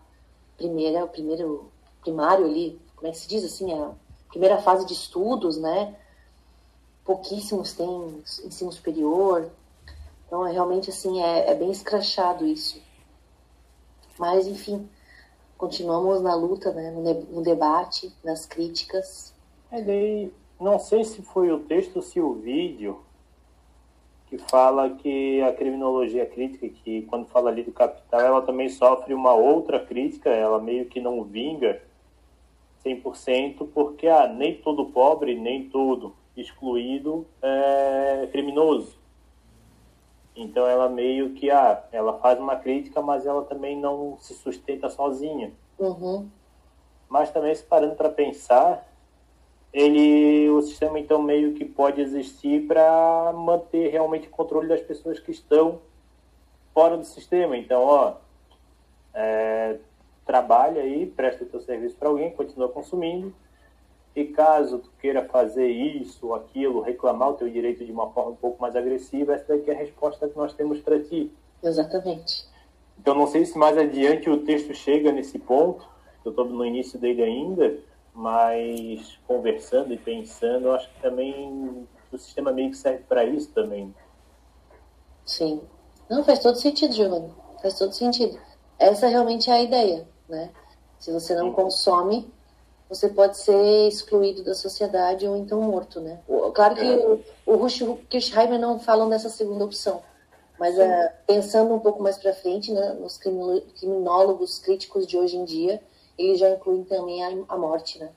primeira, o primeiro primário ali, como é que se diz assim, a primeira fase de estudos, né? Pouquíssimos têm ensino superior. Então, é realmente assim, é, é bem escrachado isso. Mas, enfim, continuamos na luta, né, no, debate, nas críticas. É daí, não sei se foi o texto ou se o vídeo que fala que a criminologia crítica, que quando fala ali do capital, ela também sofre uma outra crítica, ela meio que não vinga 100%, porque ah, nem todo pobre, nem todo excluído é criminoso. Então ela meio que ah, ela faz uma crítica, mas ela também não se sustenta sozinha. Uhum. Mas também se parando para pensar, ele o sistema então meio que pode existir para manter realmente o controle das pessoas que estão fora do sistema. Então, ó, é, trabalha aí, presta o teu serviço para alguém, continua consumindo e caso tu queira fazer isso ou aquilo, reclamar o teu direito de uma forma um pouco mais agressiva, essa daqui é a resposta que nós temos para ti. Exatamente. Então, não sei se mais adiante o texto chega nesse ponto, eu estou no início dele ainda, mas conversando e pensando, eu acho que também o sistema meio que serve para isso também. Sim. Não, faz todo sentido, Giovanni. Faz todo sentido. Essa realmente é a ideia, né? Se você não Sim. consome, você pode ser excluído da sociedade ou então morto, né? Claro que é. o, Rush e o Kirchheimer não falam dessa segunda opção, mas uh, pensando um pouco mais para frente, né, nos criminólogos críticos de hoje em dia, eles já incluem também a, a morte, né?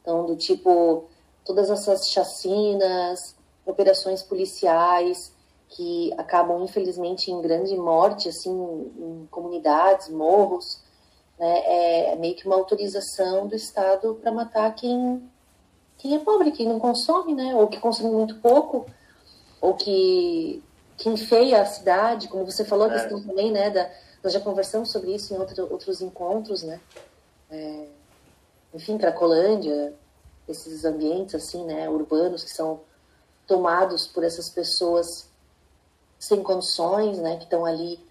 Então, do tipo, todas essas chacinas, operações policiais que acabam, infelizmente, em grande morte, assim, em comunidades, morros, né? É, meio que uma autorização do Estado para matar quem, quem é pobre, quem não consome, né? Ou que consome muito pouco, ou que, que enfeia a cidade, como você falou, a é. questão também, né? Da, nós já conversamos sobre isso em outro, outros encontros, né? É, enfim, Cracolândia, esses ambientes assim, né, urbanos que são tomados por essas pessoas sem condições, né, que estão ali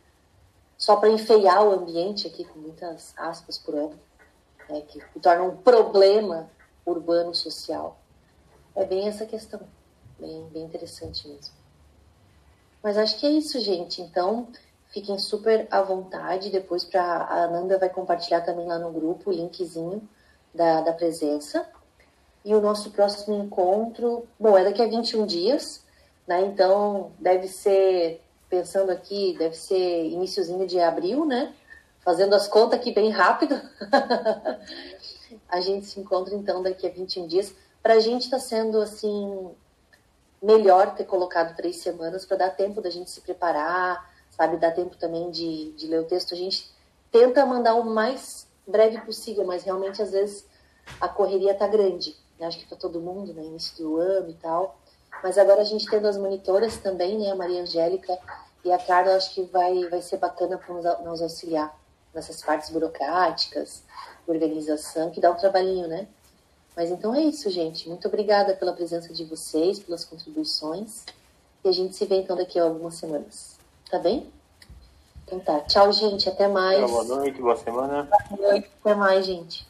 só para enfeiar o ambiente aqui com muitas aspas por ano, né, que torna um problema urbano social. É bem essa questão, bem, bem interessante mesmo. Mas acho que é isso, gente. Então, fiquem super à vontade. Depois para a Ananda vai compartilhar também lá no grupo o linkzinho da, da presença. E o nosso próximo encontro, bom, é daqui a 21 dias, né? Então deve ser, pensando aqui, deve ser iníciozinho de abril, né? Fazendo as contas aqui bem rápido. a gente se encontra então daqui a 21 dias. Para a gente está sendo assim melhor ter colocado três semanas para dar tempo da gente se preparar, sabe? Dar tempo também de, de ler o texto. A gente tenta mandar o mais breve possível, mas realmente às vezes a correria está grande né? acho que para todo mundo, né, início do ano e tal. Mas agora a gente tendo as monitoras também, né, a Maria Angélica e a Carla, acho que vai, vai ser bacana para nos auxiliar nessas partes burocráticas, organização, que dá um trabalhinho, né? Mas então é isso, gente. Muito obrigada pela presença de vocês, pelas contribuições. E a gente se vê então daqui a algumas semanas. Tá bem? Então tá. Tchau, gente. Até mais. Boa noite, boa semana. Boa noite. Até mais, gente.